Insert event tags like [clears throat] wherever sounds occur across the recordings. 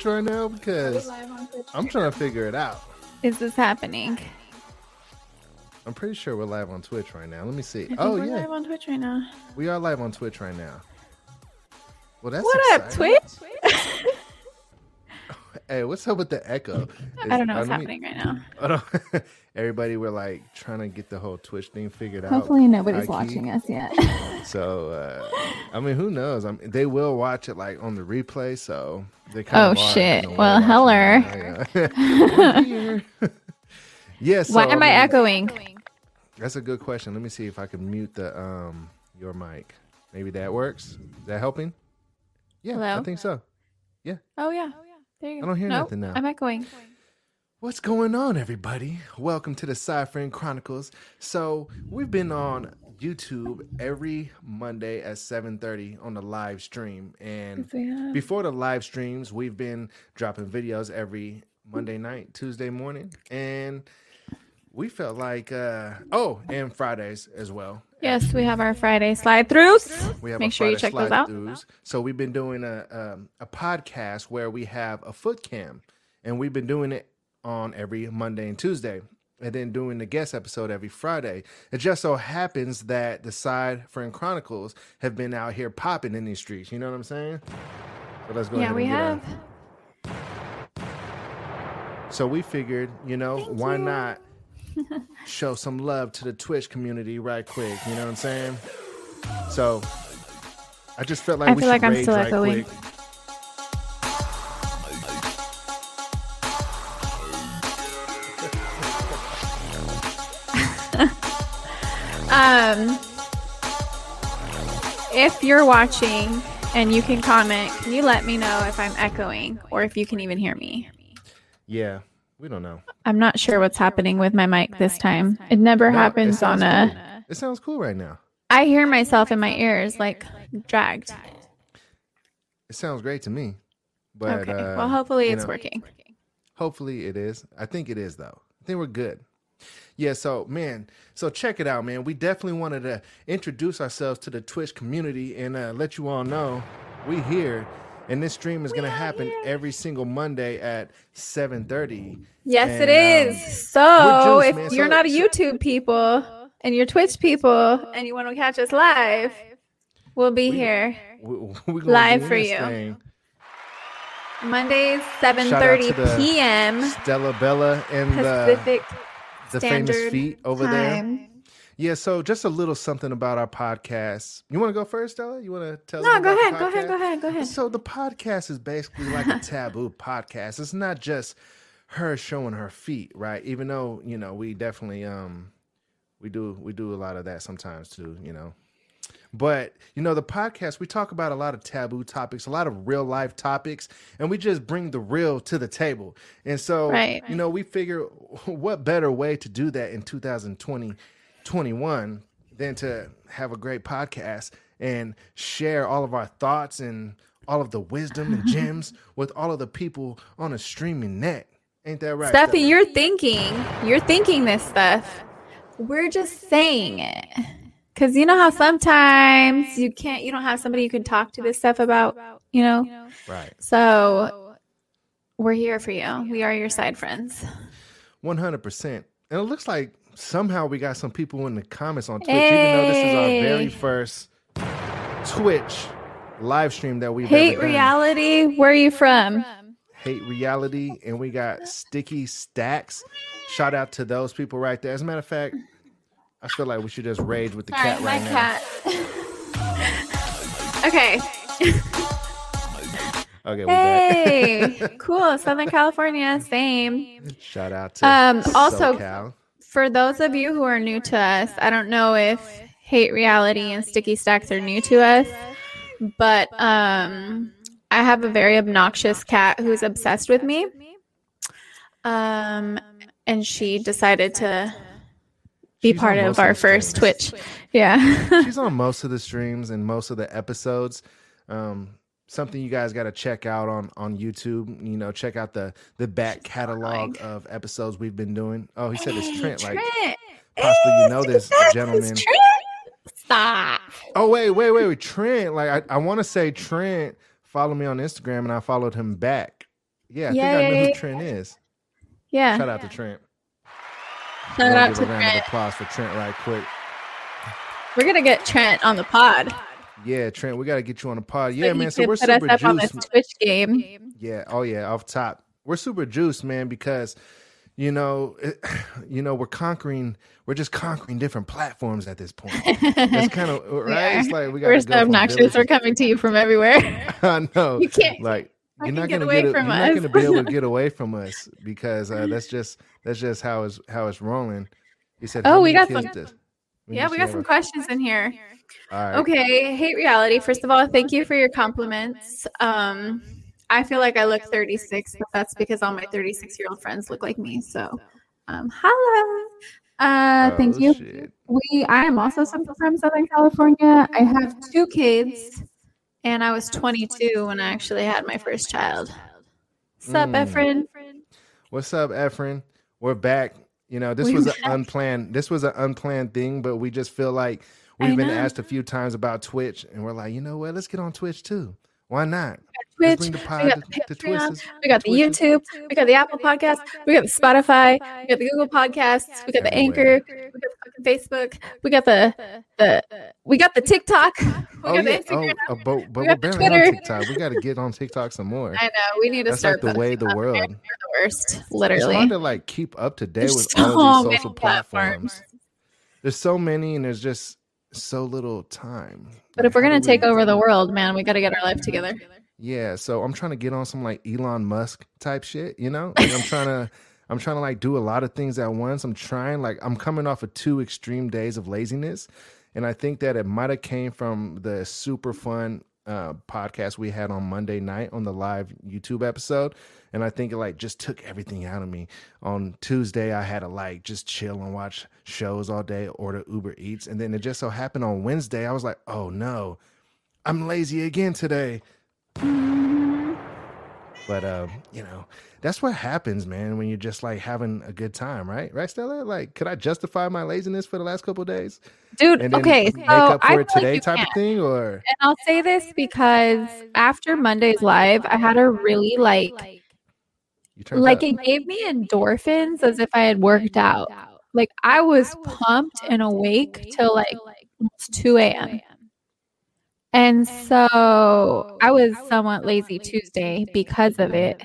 Twitch right now? Because I'm trying to figure it out. Is this happening? I'm pretty sure we're live on Twitch right now. Let me see. I think Oh we're yeah, live on Twitch right now. we are live on Twitch right now. Well, that's what up. Twitch? [laughs] Hey, what's up with the echo? I don't know what's me- happening right now. [laughs] I don't- [laughs] Everybody, we're like trying to get the whole Twitch thing figured out. Hopefully nobody's watching us yet. [laughs] So, uh, I mean, who knows? I mean, they will watch it like on the replay, so they Oh, kind of are shit. in a way Well, hello. it. Yeah. Yeah. So, Why am I mean, echoing? That's a good question. Let me see if I can mute the um your mic. Maybe that works. Is that helping? Yeah, I think so. Yeah. Oh yeah. There you I don't hear Nope, nothing now. I'm echoing. What's going on, everybody? Welcome to the Cypher Chronicles. So we've been on YouTube every Monday at 7:30 on the live stream, and before the live streams, we've been dropping videos every Monday night, Tuesday morning, and we felt like uh oh, and Fridays as well. Yes, we have our Friday slide throughs. We have Make sure you check those out. So we've been doing a um, a podcast where we have a foot cam, and we've been doing it on every Monday and Tuesday, and then doing the guest episode every Friday. It just so happens that the Side Friend Chronicles have been out here popping in these streets. You know what I'm saying? So let's go Yeah, we have. our- So we figured, you know, why not show some love to the Twitch community right quick? You know what I'm saying? So I just felt like I we feel should like I'm rage still right echoing. quick. Um, if you're watching and you can comment, can you let me know if I'm echoing or if you can even hear me? Yeah, we don't know. I'm not sure what's happening with my mic this time. It never No, it happens on sounds a. It sounds cool right now. I hear myself in my ears like dragged. It sounds great to me. But okay. uh, well, hopefully it's know, working. Hopefully it is. I think it is though. I think we're good. Yeah, so man, so check it out, man. We definitely wanted to introduce ourselves to the Twitch community and uh, let you all know we here. And this stream is gonna happen every single Monday at 7:30. Yes, And, it is. um, so we're if man. you're So- not a YouTube people and you're Twitch people and you want to catch us live, we'll be We- here We, [laughs] we Live for you. thing. Mondays, Shout out 7:30 p.m. Stella Bella and the, Pacific the famous feet over there. Yeah, so just a little something about our podcast. You want to go first, Stella? You want to tell? No, go ahead, go ahead, go ahead, go ahead. So the podcast is basically like a taboo [laughs] podcast. It's not just her showing her feet, right? Even though you know we definitely um we do we do a lot of that sometimes too, you know. But you know the podcast we talk about a lot of taboo topics, a lot of real life topics, and we just bring the real to the table. And so Right. you know we figure [laughs] what better way to do that in 2020 21 than to have a great podcast and share all of our thoughts and all of the wisdom and [laughs] gems with all of the people on a streaming net. Ain't that right? Steffi, you're thinking, you're thinking this stuff. We're just saying it. Cause you know how sometimes you can't, you don't have somebody you can talk to this stuff about, you know? right. So we're here for you. We are your side friends. 100%. And it looks like somehow we got some people in the comments on Twitch, even though this is our very first Twitch live stream that we've Hate ever done. reality. Where are you from? Hate reality, and we got sticky stacks. Shout out to those people right there. As a matter of fact, I feel like we should just rage with the Sorry, cat my right now. cat. [laughs] okay. Okay. Hey, [laughs] cool. Southern California, same. Shout out to Um, also- SoCal. For those of you who are new to us, I don't know if hate reality and sticky stacks are new to us, but um, I have a very obnoxious cat who's obsessed with me. Um, and she decided to be She's part of our first streams. Twitch. Yeah. She's on most of the streams and most of the episodes. Um, something you guys got to check out on on YouTube. You know, check out the the back catalog of episodes we've been doing. Oh, he said it's Hey, Trent. Like Trent. possibly you know this gentleman. Stop. Oh wait, wait, wait, wait. Trent, like I, I want to say Trent followed me on Instagram and I followed him back. Yeah, I Yeah, think I know who. Trent is. Yeah. Shout out to Trent. Shout out to a round of Trent. applause for Trent right quick. We're gonna get Trent on the pod. Yeah, Trent, we gotta get you on the pod. Yeah, man. So we're super this juiced. Twitch game. Yeah. Oh yeah. Off top, we're super juiced, man, because you know, it, [sighs] you know, we're conquering. We're just conquering different platforms at this point. It's kind of right. It's like we got. We're so obnoxious. We're coming to you from everywhere. [laughs] I know. You can't Like you're not gonna away get. a- from you're not gonna be able to get [laughs] away from us because uh, that's just that's just how it's how it's rolling. He said. Oh, we got some- does- yeah, we got some questions in here. All right. Okay, hate reality. First of all, thank you for your compliments. Um, I feel like I look 36, but that's because all my 36 year old friends look like me. So, um, holla. Uh, thank Oh, you. shit. We, I am also from Southern California. I have two kids, and I was 22 when I actually had my first child. Sup, Mm. Efren? What's up, Efren? We're back. You know, this We're was an unplanned. This was an unplanned thing, but we just feel like we've been asked a few times about Twitch, and we're like, you know what? Let's get on Twitch too. Why not? Twitch. We got the Patreon. We got the YouTube. We got the Apple Podcast. We got the Spotify. We got the Google Podcasts. We got the Anchor. We got the Facebook. We got the the we got the TikTok. [laughs] We Oh got the yeah. Oh, Instagram. uh, but, but We got the Twitter. TikTok. We got to get on TikTok some more. I know. We need to That's start like the way the posting on there. world. The worst, It's literally. hard to like keep up to date with all these social platforms. There's so many, and there's just so little time. But if we're gonna take over the world, man, we got to get our life together. Yeah, so I'm trying to get on some like Elon Musk type shit, you know? Like I'm trying to I'm trying to like do a lot of things at once. I'm trying like I'm coming off of two extreme days of laziness, and I think that it might have came from the super fun uh podcast we had on Monday night on the live YouTube episode. And I think it like just took everything out of me. On Tuesday, I had to like just chill and watch shows all day, order Uber Eats. And then it just so happened on Wednesday, I was like, oh no, I'm lazy again today. But um, you know, that's what happens, man, when you're just like having a good time, right? Right, Stella? Like, could I justify my laziness for the last couple of days Dude, and okay, so make up for feel it today type can. of thing? Or And I'll say this because after Monday's live, I had a really like like up? it gave me endorphins as if I had worked out. Like I was pumped and awake till like almost 2 a.m. And so I was somewhat lazy Tuesday because of it.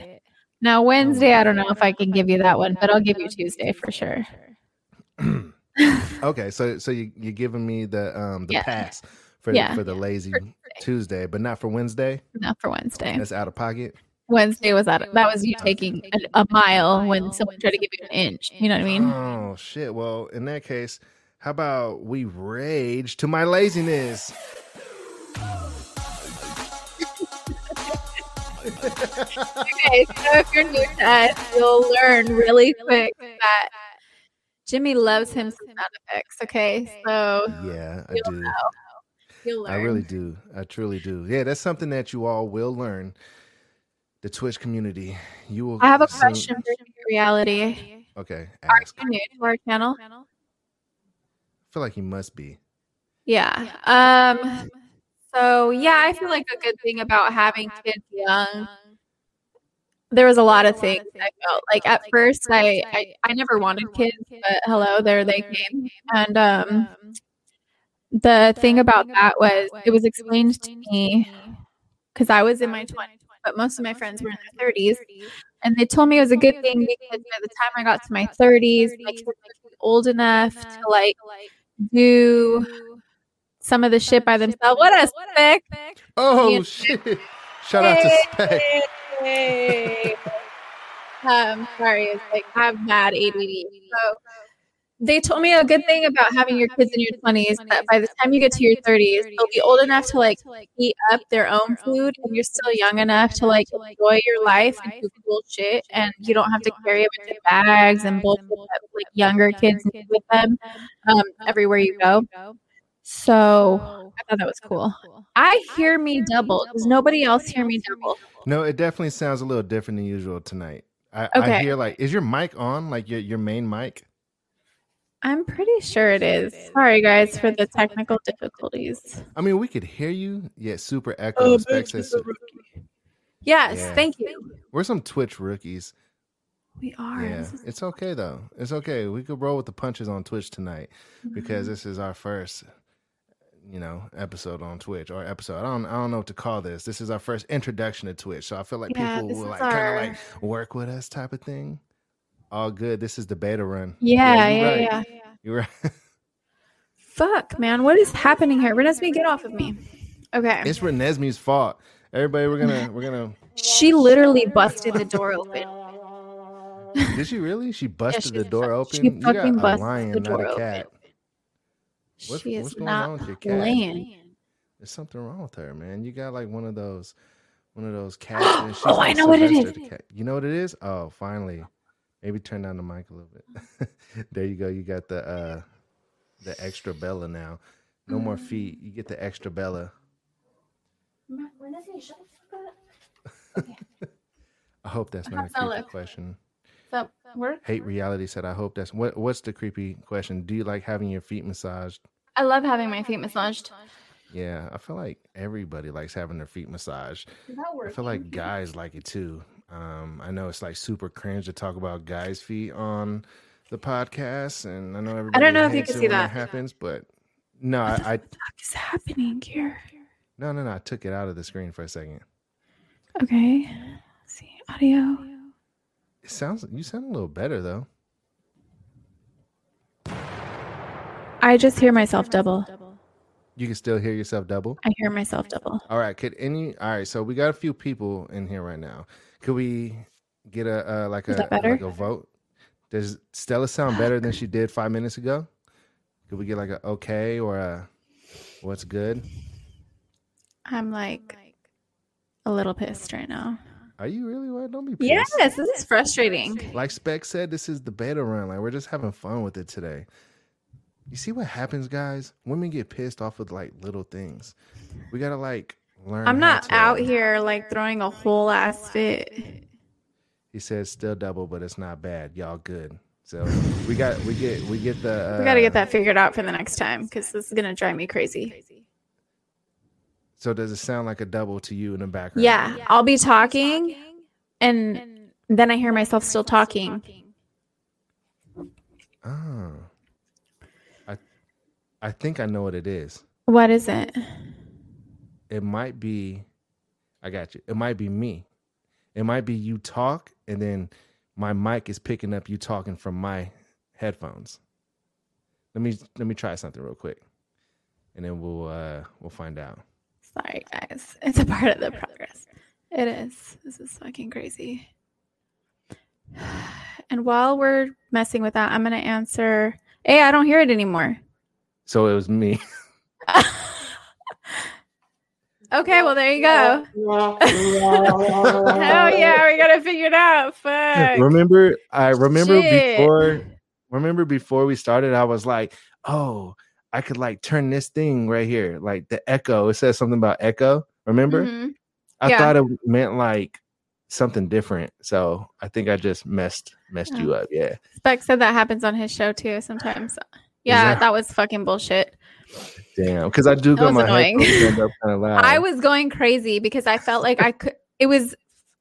Now Wednesday, I don't know if I can give you that one, but I'll give you Tuesday for sure. [clears throat] okay, so so you you're giving me the um the Yeah. pass for Yeah. for the lazy For Tuesday, but not for Wednesday. Not for Wednesday. That's out of pocket. Wednesday was that that was you taking a, a mile when someone tried to give you an inch. You know what I mean? Oh shit. Well, in that case, how about we rage to my laziness? Okay, so if you're new to us, you'll learn really quick that Jimmy loves him some sound effects. Okay, so Yeah, I do. you'll learn. I really do. I truly do. Yeah, that's something that you all will learn. The Twitch community. You will I have a soon- question for you, reality. Okay, Are you new to our channel? I feel like he must be. Yeah. Um. So yeah, I feel like a good thing about having kids young. There was a lot of things I felt like at first I, I I never wanted kids, but hello, there they came. And um, the thing about that was it was explained to me because I was in my 20s, but most of my friends were in their 30s, and they told me it was a good thing because by the time I got to my 30s, my kids be old enough to like do some of the shit by themselves. What a sick. Oh shit! Shout out to Spec. Um, sorry, it's like I have mad ADD. So they told me a good thing about having your kids in your 20s that by the time you get to your 30s, they'll be old enough to like eat up their own food and you're still young enough to like enjoy your life and do cool shit and you don't have to carry a bunch of bags and bullshit that like younger kids need with them um, everywhere you go. So oh, I thought that was cool. I hear me double. Does nobody else hear me double? No, it definitely sounds a little different than usual tonight. I, I hear like, is your mic on? Like your your main mic? I'm pretty sure it is. Sorry, guys, for the technical difficulties. I mean, we could hear you. Yeah, super echo. Spec says- Yes, Yeah. thank you. We're some Twitch rookies. We are. Yeah, is- it's okay though. It's okay. We could roll with the punches on Twitch tonight because mm-hmm. this is our first, you know, episode on Twitch or episode. I don't, I don't know what to call this. This is our first introduction to Twitch, so I feel like Yeah, people will like kind of like work with us type of thing. All good. This is the beta run. yeah, you're yeah, right. yeah. You're right. Fuck, man, what is happening here? Renesmee, get off of me. Okay. it's Renesmee's fault. Everybody, we're gonna, we're gonna. She literally busted the door open. Did she really? She busted she- the door open. she you got fucking a busted lion, the not door a open. cat. What's- she is what's going on not with your cat? playing. There's something wrong with her, man. You got like one of those, one of those [gasps] cats. and she's Oh, I know what it Sylvester is. cat. You know what it is? Oh, finally. Maybe turn down the mic a little bit. [laughs] there you go. You got the uh the extra Bella now. No more Mm. feet. You get the extra Bella. [laughs] I hope that's not a creepy question. That work? Hate reality said, I hope that's what what's the creepy question? Do you like having your feet massaged? I love having my feet massaged. Yeah, I feel like everybody likes having their feet massaged. I feel like guys like it too. Um, I know it's like super cringe to talk about guys' feet on the podcast, and I know everybody. I don't know if you can see that. happens, but no, I, I What is happening here? no no no. I took it out of the screen for a second. Okay. Let's see audio. It sounds you sound a little better though. I just hear myself double. You can still hear yourself double. I hear myself double. All right, could any? All right, so we got a few people in here right now. Could we get a uh, like a like a vote? Does Stella sound better than she did five minutes ago? Could we get like a okay or a what's good? I'm like a little pissed right now. Are you really? What? Don't be pissed. Yes, this is frustrating. Like Spec said, this is the beta run. Like we're just having fun with it today. You see what happens, guys? Women get pissed off with like little things. We gotta like learn. I'm not to- out here like throwing a whole ass fit. He says still double, but it's not bad. Y'all good. So we got we get we get the uh, We got to get that figured out for the next time because this is gonna drive me crazy. So does it sound like a double to you in the background? Yeah, I'll be talking, and then I hear myself still talking. Oh. I I think I know what it is. What is it? It might be I got you. It might be me. It might be you talk and then my mic is picking up you talking from my headphones. Let me let me try something real quick. And then we'll uh we'll find out. Sorry, guys. It's a part of the progress. It is. This is fucking crazy. [sighs] And while we're messing with that, I'm gonna answer. Hey, I don't hear it anymore. So it was me. [laughs] Okay, well there you go. [laughs] Hell yeah, we gotta figure it out. Fuck. remember I remember Shit. before remember before we started I was like, "Oh, I could like turn this thing right here, like the echo. It says something about echo. Remember? Mhm. I Yeah. thought it meant like something different. So I think I just messed messed you up. Yeah. Spec said that happens on his show too sometimes. Yeah, that- that was fucking bullshit. Damn. Because I do That got my annoying. headphones turned up kind of [laughs] loud. I was going crazy because I felt like I could it was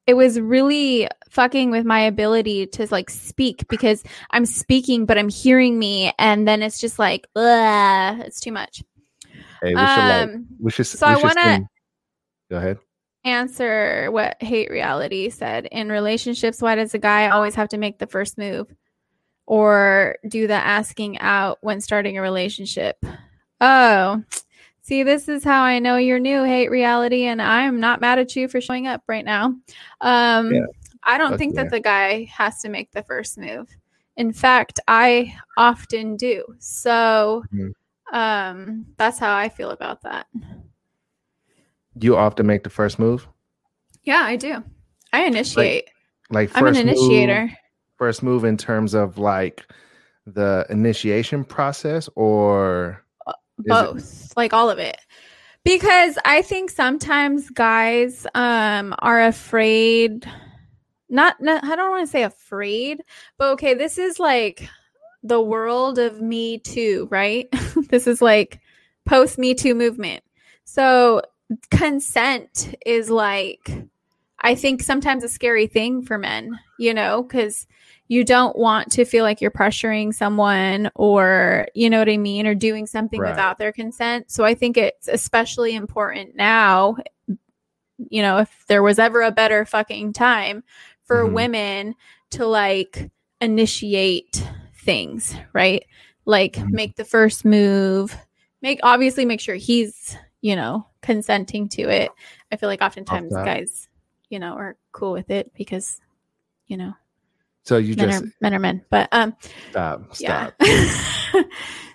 it was really fucking with my ability to like speak because I'm speaking but I'm hearing me and then it's just like ugh, it's too much. hey, we should like Um we should so we I wanna- Go ahead. answer what hate reality said in relationships why does a guy always have to make the first move or do the asking out when starting a relationship oh see this is how i know you're new hate reality and i'm not mad at you for showing up right now um Yeah. i don't Fuck think yeah. that the guy has to make the first move in fact i often do so Mhm. um that's how i feel about that You often make the first move? yeah i do i initiate Like I'm an first move- initiator. first move in terms of like the initiation process or Both, like all of it. Because I think sometimes guys um are afraid not, not I don't want to say afraid, but okay, this is like the world of Me Too, right? [laughs] this is like post Me Too movement. So consent is like I think sometimes a scary thing for men, you know, because you don't want to feel like you're pressuring someone or, you know what I mean, or doing something Right. without their consent. So I think it's especially important now, you know, if there was ever a better fucking time for Mhm. women to like initiate things, right? Like Mhm. make the first move, make obviously make sure he's, you know, consenting to it. I feel like oftentimes guys, you know, are cool with it because, you know, So you men just are men are men. But um stop, yeah. stop.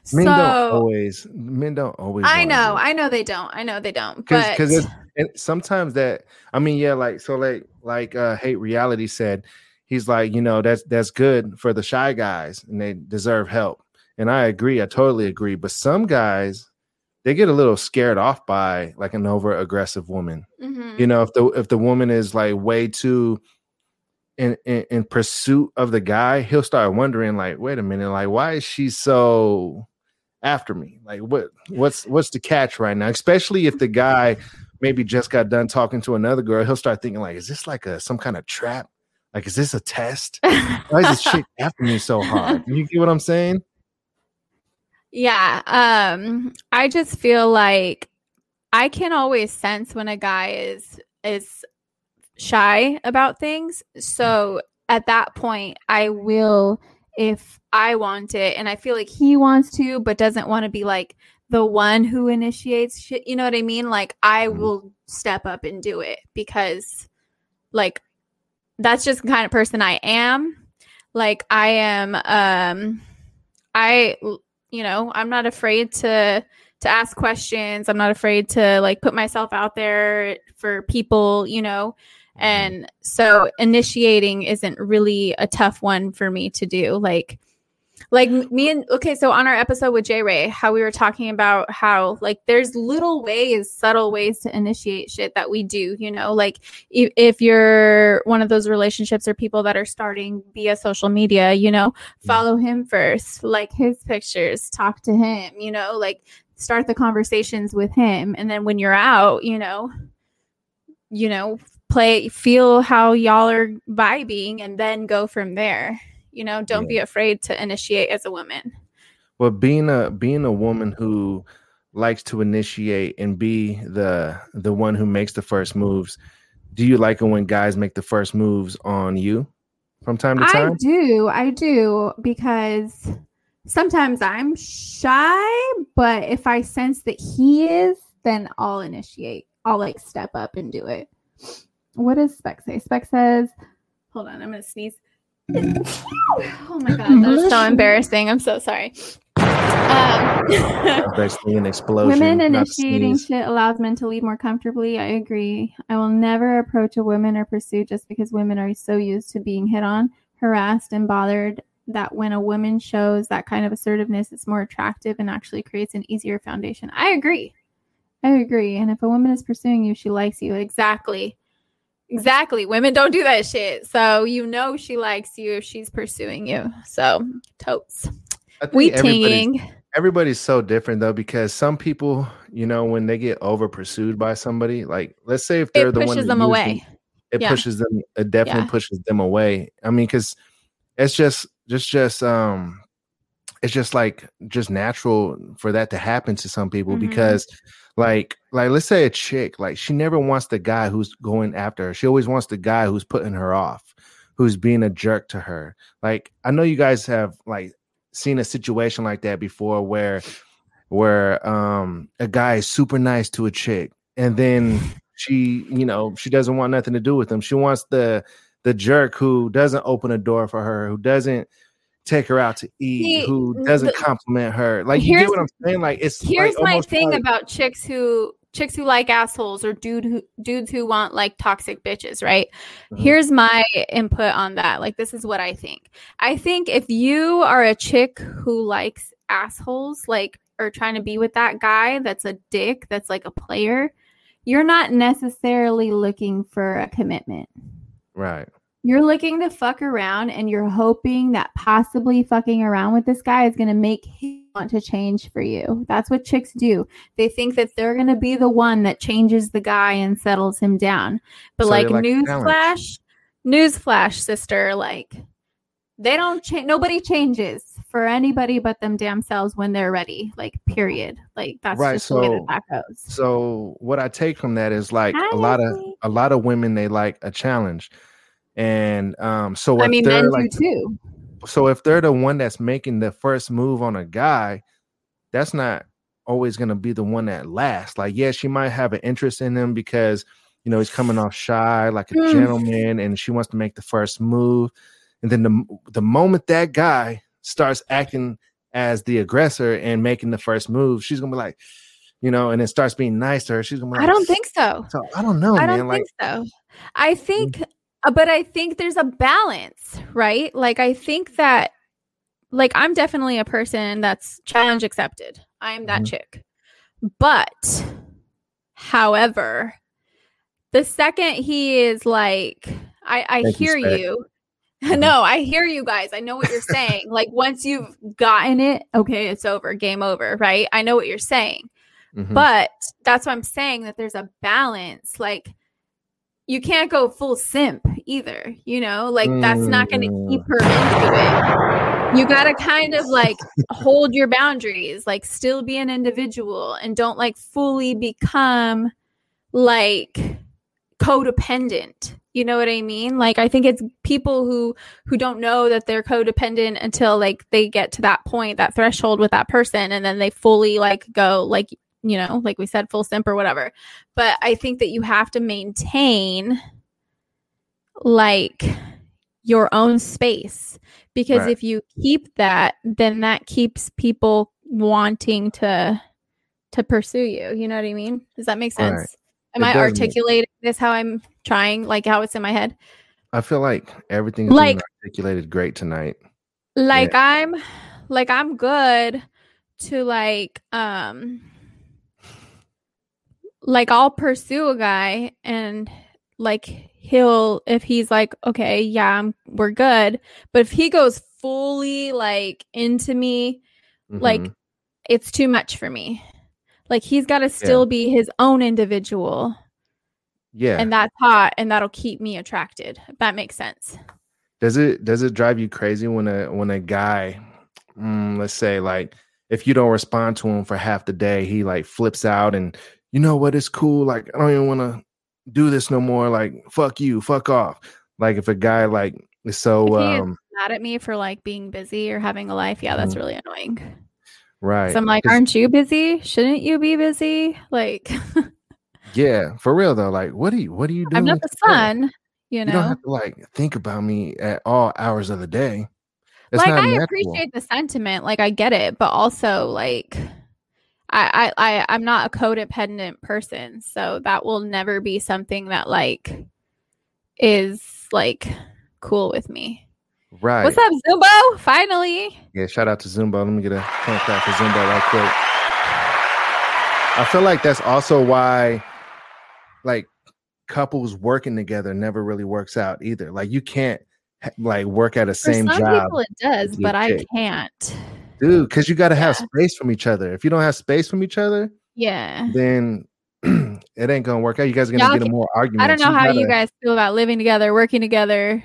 so [laughs] Men don't always. Men don't always. I know. I know they don't. I know they don't. because because sometimes that I mean yeah like so like like uh hate reality said he's like you know that's that's good for the shy guys and they deserve help and I agree I totally agree but some guys they get a little scared off by like an over aggressive woman Mhm. you know if the if the woman is like way too in, in in pursuit of the guy he'll start wondering like wait a minute like why is she so after me? Like what what's what's the catch right now? Especially if the guy maybe just got done talking to another girl he'll start thinking like is this like a some kind of trap? Like is this a test? Why is this chick [laughs] after me so hard? You get what i'm saying? Yeah. Um I just feel like I can always sense when a guy is is shy about things. So at that point I will if I want it and I feel like he wants to but doesn't want to be like the one who initiates shit, you know what I mean? Like I Mhm. will step up and do it because like that's just the kind of person I am. Like I am um I you know i'm not afraid to to ask questions i'm not afraid to like put myself out there for people you know and so initiating isn't really a tough one for me to do. Like like me and okay so on our episode with j ray how we were talking about how like there's little ways subtle ways to initiate shit that we do you know? Like if, if you're one of those relationships or people that are starting via social media you know mm. follow him first like his pictures talk to him you know? Like start the conversations with him. And then when you're out you know you know play feel how y'all are vibing and then go from there. You know don't be afraid to initiate as a woman. Well being a being a woman who likes to initiate and be the the one who makes the first moves do you like it when guys make the first moves on you from time to time? i do i do because sometimes i'm shy but if i sense that he is then i'll initiate i'll like step up and do it what does spec say spec says hold on i'm gonna sneeze [laughs] oh my god that was so embarrassing i'm so sorry um, basically [laughs] an explosion Women initiating shit allows men to lead more comfortably. I agree. I will never approach a woman or pursue just because women are so used to being hit on, harassed, and bothered that when a woman shows that kind of assertiveness, it's more attractive and actually creates an easier foundation. I agree. I agree. And if a woman is pursuing you, she likes you. Exactly. Exactly. Women don't do that shit. So you know she likes you if she's pursuing you. So totes. We tinging. everybody's so different though because some people you know when they get over pursued by somebody like let's say if they're It the one pushes that them away. it Yeah. pushes them it definitely Yeah. pushes them away i mean because it's just just just um it's just like just natural for that to happen to some people Mhm. because like like let's say a chick like she never wants the guy who's going after her. She always wants the guy who's putting her off who's being a jerk to her. Like i know you guys have like seen a situation like that before where where um a guy is super nice to a chick and then she you know she doesn't want nothing to do with him. She wants the the jerk who doesn't open a door for her who doesn't take her out to eat See, who doesn't compliment her. Like you Here's- get what i'm saying? Like it's Here's like my thing like- about chicks who chicks who like assholes or dude who dudes who want like toxic bitches, right? Mhm. Here's my input on that. Like this is what I think. I think if you are a chick who likes assholes, like or trying to be with that guy that's a dick, that's like a player, you're not necessarily looking for a commitment. right You're looking to fuck around and you're hoping that possibly fucking around with this guy is going to make him want to change for you. That's what chicks do. They think that they're going to be the one that changes the guy and settles him down. But So like, like newsflash, newsflash, sister, like they don't change. Nobody changes for anybody but them damn selves when they're ready. Like, period. Like that's Right, just the way that so- that goes. So what I take from that is like Hi, a lot of a lot of women they like a challenge, and um, so I mean, men like do too. so if they're the one that's making the first move on a guy, that's not always going to be the one that lasts. Like, yeah, she might have an interest in him because you know he's coming off shy, like a Mm. gentleman, and she wants to make the first move. And then the the moment that guy starts acting as the aggressor and making the first move, she's gonna be like, you know, and it starts being nice to her. She's gonna be like, I don't think so. so. I don't know, I man. don't Like, think so. I think, uh, but I think there's a balance, right? Like, I think that, like, I'm definitely a person that's challenge accepted. I'm that Mhm. chick. But, however, the second he is like, I, I Thank hear you. [laughs] Mhm. no, I hear you guys. I know what you're saying. [laughs] like, once you've gotten it, okay, it's over, game over, right? I know what you're saying. mhm. But that's why I'm saying that there's a balance. Like you can't go full simp either, you know? Like that's not going to mm. keep her into it. You got to kind of like hold your boundaries, like still be an individual and don't like fully become like codependent. You know what I mean? Like I think it's people who who don't know that they're codependent until like they get to that point, that threshold with that person and then they fully like go like you know, like we said, full simp or whatever. But I think that you have to maintain like your own space because Right. if you keep that, then that keeps people wanting to to pursue you. You know what I mean? Does that make sense? Right. Am I make- articulating this how I'm trying, like how it's in my head? I feel like everything's Like- being articulated great tonight. like i'm like i'm good to like um like i'll pursue a guy and like he'll if he's like okay yeah I'm, we're good but if he goes fully like into me like Mhm. it's too much for me like he's got to still be his own individual yeah. and that's hot and that'll keep me attracted if that makes sense does it does it drive you crazy when a when a guy, mm, let's say like if you don't respond to him for half the day, he like flips out and you know what? It's cool. Like I don't even want to do this no more. Like fuck you, fuck off. Like if a guy like is so If he is um mad at me for like being busy or having a life yeah that's Mhm. really annoying right. So I'm like, aren't you busy? Shouldn't you be busy? Like, [laughs] yeah, for real though. Like what do you what do you do? I'm not the sun, you You don't know. have to like think about me at all hours of the day. It's Like, I natural. appreciate the sentiment, like I get it, but also like, I, I, I, I'm not a codependent person, so that will never be something that like is like cool with me. right. What's up, Zumbo? Finally, Yeah, shout out to Zumba. Let me get a point clap for Zumba right quick. I feel like that's also why, like, couples working together never really works out either. Like, you can't like work at a same some job, people it does, but I can't. dude, because you got to have space from each other. If you don't have space from each other, Yeah. then [clears throat] it ain't gonna work out. You guys are gonna Y'all get more arguments. I don't know how you gotta- guys feel about living together, working together,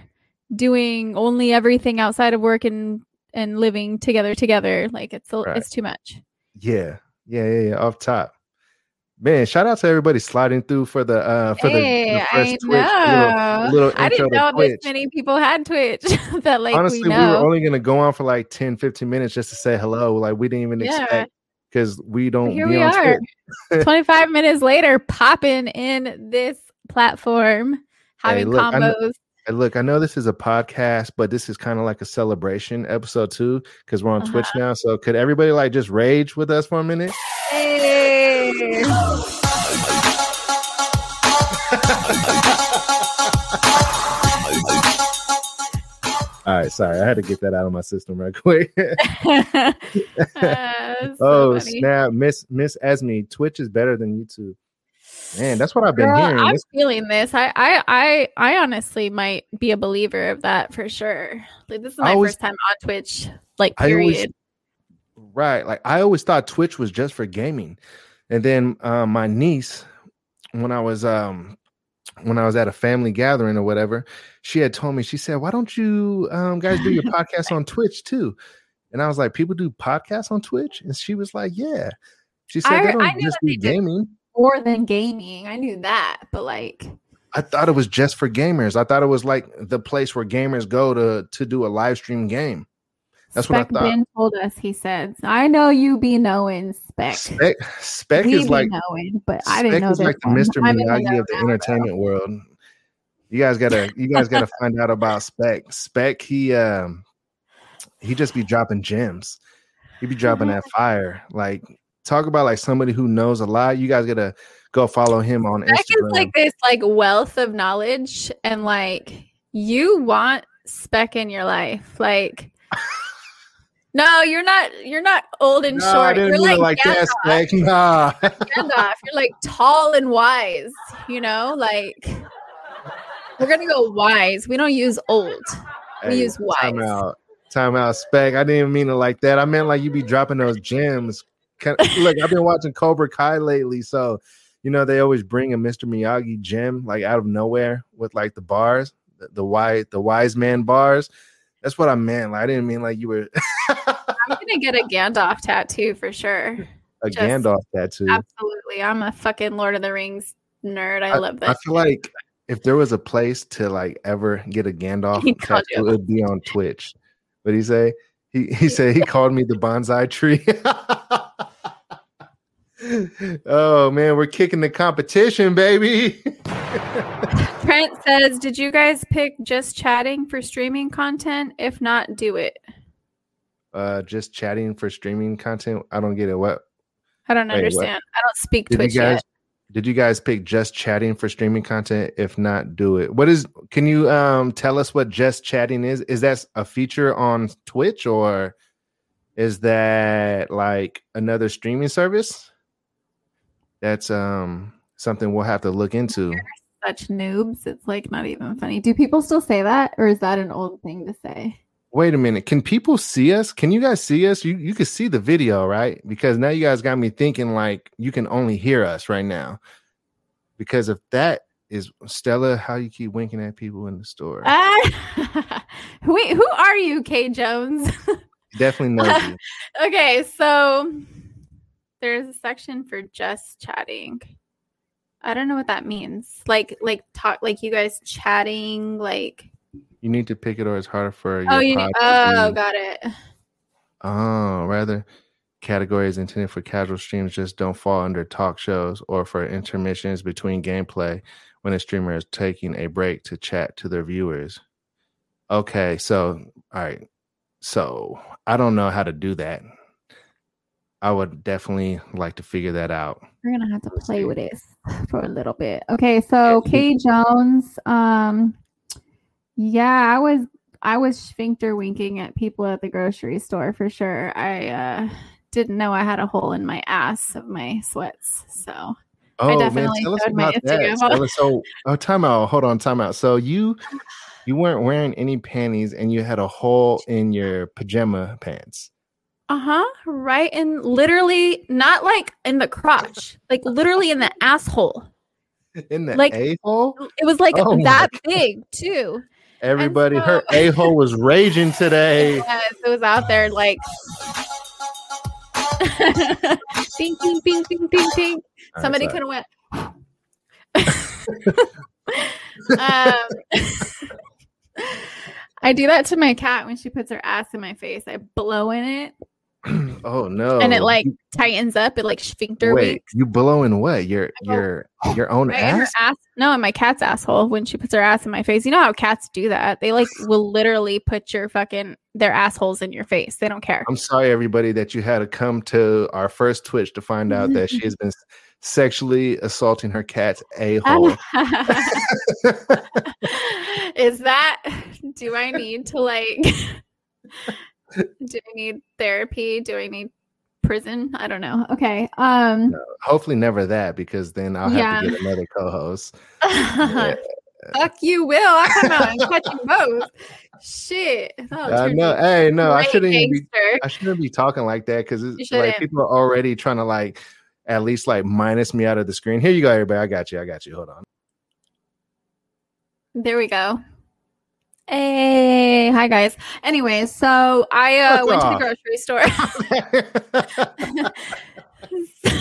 doing only everything outside of work and and living together together. Like it's a, Right. it's too much. Yeah, yeah, yeah, yeah. Off top. Man, shout out to everybody sliding through for the uh for the- hey, the, I first. Twitch. Little, little I didn't know this many people had Twitch [laughs] that like Honestly, we we, were only gonna go on for like 10, 15 minutes just to say hello. Like we didn't even Yeah. expect because we don't Here we are. Twitch. [laughs] 25 minutes later, popping in this platform, having look, I know- combos. Hey, look, I know this is a podcast, but this is kind of like a celebration episode too, because we're on Twitch Uh-huh. now. So could everybody like just rage with us for a minute? Hey. All right, sorry, I had to get that out of my system right quick. [laughs] [laughs] Uh, so oh funny. snap, Miss Miss Esme, Twitch is better than YouTube. Man, that's what I've been Girl, hearing. I'm This- feeling this. I, I, I, I honestly might be a believer of that for sure. Like this is my always- first time on Twitch. Like period. Right. Like I always thought Twitch was just for gaming. And then uh, my niece, when I was um when I was at a family gathering or whatever, she had told me, she said, Why don't you um guys do your [laughs] podcast on Twitch too? And I was like, People do podcasts on Twitch? And she was like, Yeah. She said I- they don't just that do gaming. More than gaming, I knew that, but like, I thought it was just for gamers. I thought it was like the place where gamers go to to do a live stream game. That's what I Spec thought. Ben told us. He said, "I know you be knowing Spec. Spec Spec we is like knowing, but I didn't Spec know is like the one. Mr. I'm in the Miyagi of the entertainment world. You guys gotta you guys gotta [laughs] find out about Spec. Spec, he um he just be dropping gems. He be dropping that [laughs] fire. Like talk about like somebody who knows a lot. You guys gotta go follow him on Spec is Instagram. like this like wealth of knowledge, and like you want Spec in your life, like." No, you're not. You're not old and no, I short. didn't You're mean like, like that, Spec. Nah. Gandalf. You're like tall and wise. You know, like we're gonna go wise. We don't use old. We use Time wise. out. Time out. Spec. I didn't even mean it like that. I meant like you be dropping those gems. Can, look, I've been watching Cobra Kai lately, so you know they always bring a Mr. Miyagi gem like out of nowhere with like the bars, the, the wise the wise man bars. That's what I meant. Like I didn't mean like you were [laughs] I'm gonna get a Gandalf tattoo for sure. a Just- Gandalf tattoo. Absolutely. I'm a fucking Lord of the Rings nerd. I, love that. I feel like if there was a place to like ever get a Gandalf [laughs] tattoo, it would be on Twitch. But he say he he said he called me the bonsai tree. [laughs] oh man, we're kicking the competition, baby. [laughs] Trent says, "Did you guys pick just chatting for streaming content? If not, do it." Uh just chatting for streaming content. I don't get it. What I don't Wait, what? understand. I don't speak did Twitch you guys yet. did you guys pick just chatting for streaming content? If not, do it. What is can you um tell us what just chatting is? Is that a feature on Twitch or is that like another streaming service? That's um something we'll have to look into. Such noobs. It's like not even funny. Do people still say that, or is that an old thing to say? Wait a minute. Can people see us? Can you guys see us? You you can see the video, right? Because now you guys got me thinking like you can only hear us right now. Because if that is Stella, how you keep winking at people in the store? [laughs] Ah, wait, who are you, Kay Jones? [laughs] Definitely knows you. [laughs] okay, so there's a section for just chatting. I don't know what that means. Like, like talk, like you guys chatting, like. You need to pick it, or it's harder for your Oh, you. Need, oh, be- got it. Oh, rather categories intended for casual streams just don't fall under talk shows or for intermissions between gameplay when a streamer is taking a break to chat to their viewers. Okay, so all right. So I don't know how to do that. I would definitely like to figure that out. We're gonna have to play with this [laughs] for a little bit. Okay, so Kay Jones, um, yeah, I was I was sphincter winking at people at the grocery store for sure. I uh didn't know I had a hole in my ass of my sweats, so Oh definitely man, showed my that. Instagram. Stella. So, oh, time out. Hold on, time out. So you [sighs] you weren't wearing any panties and you had a hole in your pajama pants. uh huh, right, and literally not like in the crotch, like literally in the [laughs] asshole. In the Like- a hole? It was like Oh that big too. Everybody, so- her a hole was raging today. [laughs] Yes, it was out there like [laughs] ding ding ding ding ding ding. All Somebody could have went. [laughs] um, I do that to my cat when she puts her ass in my face. I blow in it, [clears throat] oh no! and it like tightens up. It like sphincter wait, winks you blowing what? Your your your own ass? ass. No, in my cat's asshole when she puts her ass in my face. You know how cats do that? They like [laughs] will literally put your fucking their assholes in your face. They don't care. I'm sorry, everybody, that you had to come to our first Twitch to find out that she [laughs] has been sexually assaulting her cat's a hole. [laughs] Is that do I need to like do I need therapy? Do I need prison. I don't know. Okay. Um No, hopefully never that because then I'll have Yeah. to get another co-host. [laughs] Yeah. Fuck you, Will. I'll come out and catch you both. Shit. Oh, I know. Hey, no, I shouldn't be. I shouldn't be talking like that because it's like people are already trying to like at least like minus me out of the screen. Here you go, everybody. I got you. I got you. Hold on. There we go. Hey, hi guys. Anyway, so I uh, went to the grocery store.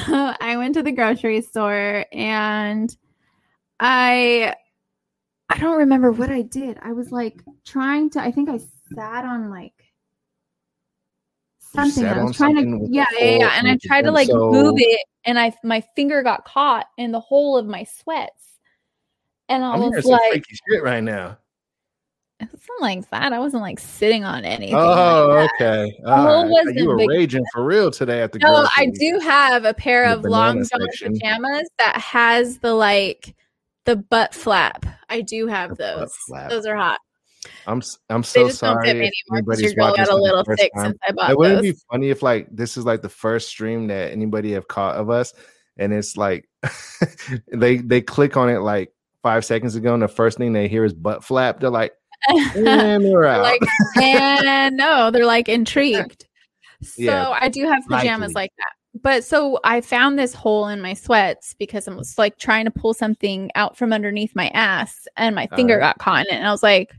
[laughs] so I went to the grocery store and I I don't remember what I did. I was like trying to I think I sat on like something. I was trying to yeah, yeah, yeah. And I tried to like so- move it and I my finger got caught in the hole of my sweats. And I I'm was like freaky shit right now. Wasn't like that. I wasn't like sitting on anything. Oh, like okay. whole All right. wasn't You were big- raging for real today at the No. I do have a pair of long john pajamas that has the like the butt flap. I do have The those. Those are hot. I'm I'm so sorry. if anybody's watching got a this for the little thick since I bought It wouldn't those. be funny if like this is like the first stream that anybody have caught of us, and it's like [laughs] they they click on it like five seconds ago, and the first thing they hear is butt flap. They're like, and we're They're [laughs] out. like, and no, they're like intrigued. So Yeah, I do have pajamas likely. like that. But so I found this hole in my sweats because I was like trying to pull something out from underneath my ass and my finger Alright. got caught in it. And I was like,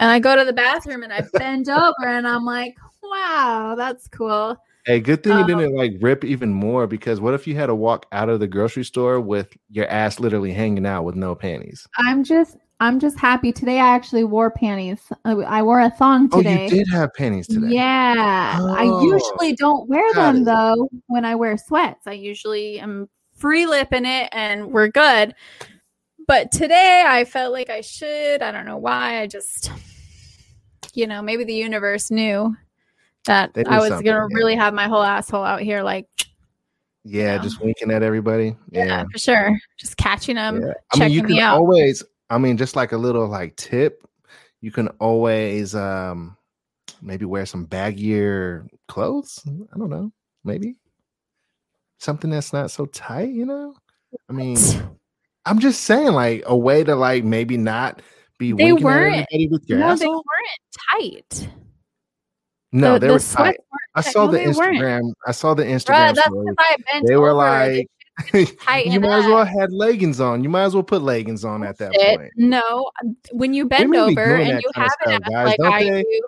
and I go to the bathroom and I bend over and I'm like, wow, that's cool. Hey, good thing Um, it didn't like rip even more because what if you had to walk out of the grocery store with your ass literally hanging out with no panties? I'm just, I'm just happy today. I actually wore panties. I, I wore a thong today. Oh, you did have panties today. Yeah. I Oh, usually don't wear them though when I wear sweats. I usually am free lipping it and we're good. But today I felt like I should. I don't know why. I just, you know, maybe the universe knew that I was going to yeah. really have my whole asshole out here. Like, Yeah, No. just winking at everybody. yeah, Yeah. for sure. Just catching them. Yeah. I mean, you can out. always, I mean, just like a little like tip, you can always um maybe wear some baggier clothes. I don't know, maybe something that's not so tight, you know? I mean, I'm just saying, like a way to like maybe not be They weren't. everybody with your No, they weren't tight. No, the, they the were tight. I saw No, the weren't. Instagram. I saw the Instagram that's story. because They were like, [laughs] you might as well had leggings on. You might as well put leggings on at that Shit. point. No, um, when you bend over and you have an stuff, guys, like I they? do,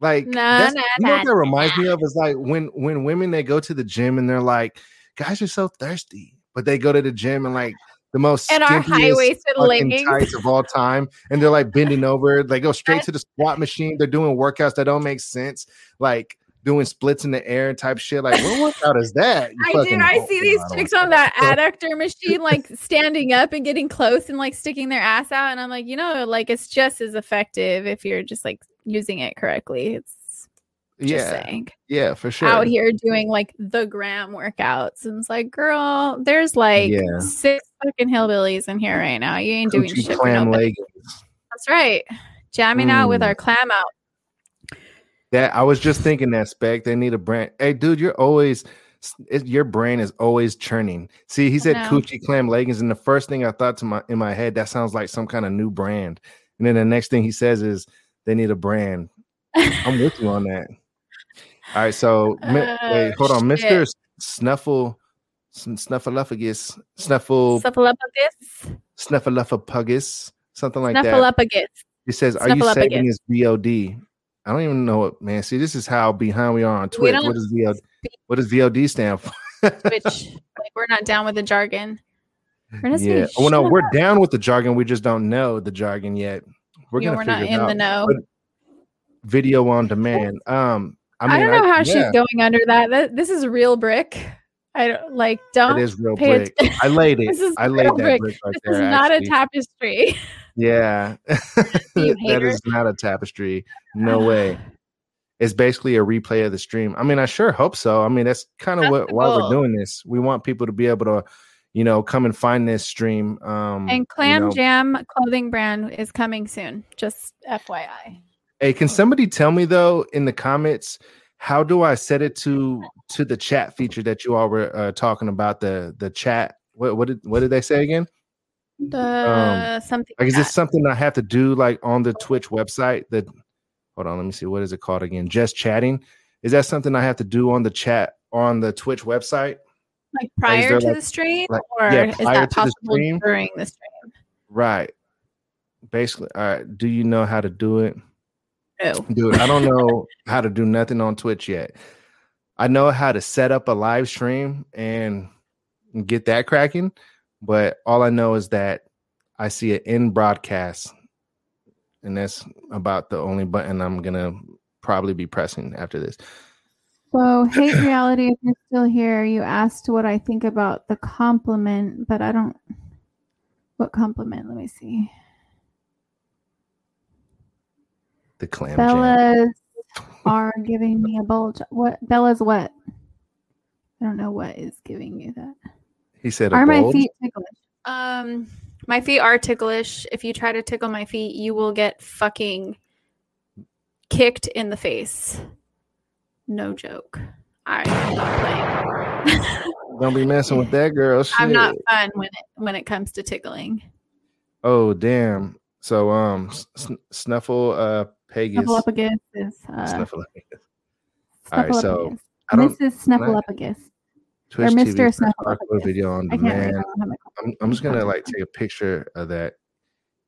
Like Nah, that's, nah, you know what that reminds me of is like when when women they go to the gym and they're like, guys are so thirsty, but they go to the gym and like the most and our high waisted leggings. of all time, and they're like bending over. They go [laughs] straight to the squat machine. They're doing workouts that don't make sense, like doing splits in the air and type shit. Like what workout is that? You I do. I see these chicks on that adductor machine, like standing up and getting close and like sticking their ass out. And I'm like, you know, like it's just as effective if you're just like using it correctly. It's just Yeah, saying. yeah, for sure. Out here doing like the gram workouts. And it's like, girl, there's like Yeah. six fucking hillbillies in here right now. You ain't doing Coochie shit for clam leggings. That's right. Jamming out with Mm. our clam out. That I was just thinking that spec. They need a brand. Hey, dude, you're always it, your brain is always churning. See, he said coochie clam leggings, and the first thing I thought to my in my head that sounds like some kind of new brand. And then the next thing he says is they need a brand. I'm with you on that. All right, so [laughs] Uh, wait, hold on. Mister Snuffle, Sn- Snuffleupagus, Snuffle, Snuffleupagus. Snuffleupagus, something like that. Snuffleupagus. He says, "Are you saving his VOD?" I don't even know what, man. See, this is how behind we are on Twitch. What does VOD? What does VOD stand for? Which [laughs] like we're not down with the jargon. We're yeah. Well, no, we're up. down with the jargon. We just don't know the jargon yet. We're Yeah, gonna we're figure not in out. the know. But video on demand. Um, I I, don't know how yeah, she's going under that. that. This is real brick. I don't like. Don't. It is real brick. atten- I laid it. [laughs] This is I laid that brick. brick, right this there. is not actually. a tapestry. [laughs] Yeah, [laughs] You that is not a tapestry. No way. It's basically a replay of the stream. I mean, I sure hope so. I mean, that's kind of what why we're doing this. We want people to be able to, you know, come and find this stream. Um, and you Clam know. Jam clothing brand is coming soon. Just FYI. Hey, can somebody tell me though in the comments how do I set it to to the chat feature that you all were uh, talking about the the chat? What what did what did they say again? The something. Like, is this something I have to do like on the Twitch website? That hold on, let me see. What is it called again? Just chatting. Is that something I have to do on the chat on the Twitch website? like prior to like- the stream, or yeah, is that the possible stream. during the stream? Right. Basically, all right. Do you know how to do it? No. Dude, I don't know [laughs] how to do nothing on Twitch yet. I know how to set up a live stream and get that cracking, but all I know is that I see it in broadcast, and that's about the only button I'm gonna probably be pressing after this. So, hate reality, if you're still here, you asked what I think about the compliment, but I don't. What compliment? Let me see. The clam. Bellas are giving me a bulge. What? Bella's what? I don't know what is giving you that. He said, a Are my feet ticklish? Um, my feet are ticklish. If you try to tickle my feet, you will get fucking kicked in the face. No joke. Not playing. Don't be messing with that girl. [laughs] I'm not fun when it when it comes to tickling. Oh damn. So um, s- snuffle uh Pegasus. Snuffleupagus is. Uh, Snuffle. All right, so Snuffleupagus. I Mrs. Snuffleupagus. Twitch Mr. TV video on I can't read. I demand. don't have my I'm, I'm just gonna like take a picture of that.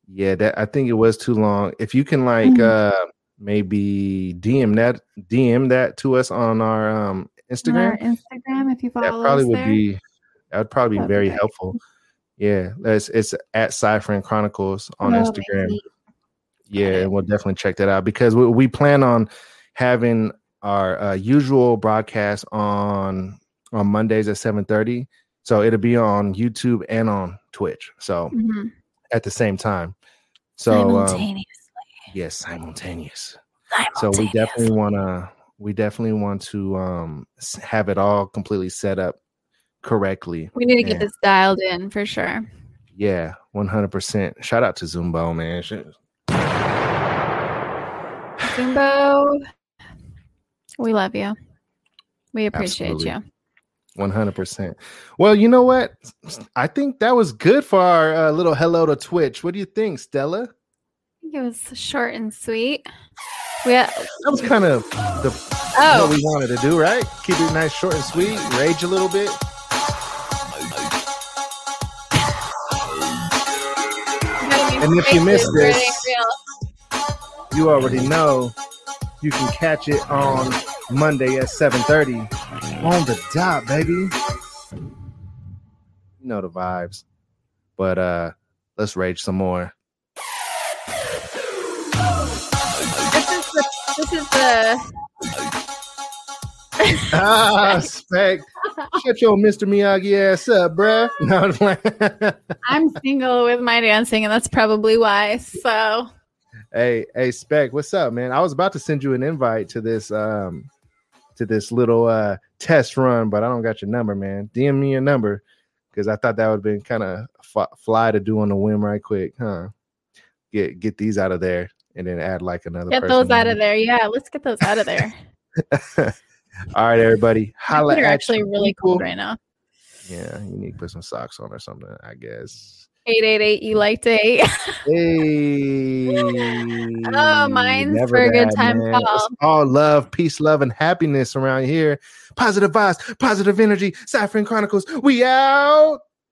Yeah, that I think it was too long. If you can like Mhm. uh maybe DM that DM that to us on our um Instagram, our Instagram, if you follow that probably would there. be that would probably be That'd be very great. helpful. Yeah, it's it's at Cypher Chronicles on Oh, Instagram. Yeah, it. and we'll definitely check that out because we, we plan on having our uh, usual broadcast on on Mondays at seven thirty. So it'll be on YouTube and on Twitch. So Mhm. at the same time. So um, yes, simultaneous. So we definitely want to we definitely want to um have it all completely set up correctly. We need to get this dialed in for sure. Yeah, one hundred percent. Shout out to Zumbo, man. Zumbo, we love you. We appreciate Absolutely. you. One hundred percent. Well, you know what? I think that was good for our uh, little hello to Twitch. What do you think, Stella? I think it was short and sweet. Yeah. had, That was kind of the oh, what we wanted to do, right? Keep it nice, short and sweet. Rage a little bit. And if you missed this- You already know. You can catch it on Monday at seven thirty on the dot, baby. You know the vibes. But uh, let's rage some more. this is the this is the ah, spec. Shut your Mr. Miyagi ass up, bruh. [laughs] No, I'm. I'm single with my dancing, and that's probably why. So hey, hey, spec. What's up, man? I was about to send you an invite to this um to this little uh test run, but I don't got your number, man. DM me your number because I thought that would have been kind of f- fly to do on the whim right quick, huh? Get get these out of there and then add like another. get those out of there. Yeah, let's get those out of there. [laughs] All right, everybody. Holla at actually really cold right now. Yeah, you need to put some socks on or something, I guess. Eight eight eight. You like to eight? Hey. [laughs] Oh, mine's Never for a good time man. call. It's all love, peace, love, and happiness around here. Positive vibes, positive energy. Saffron Chronicles. We out.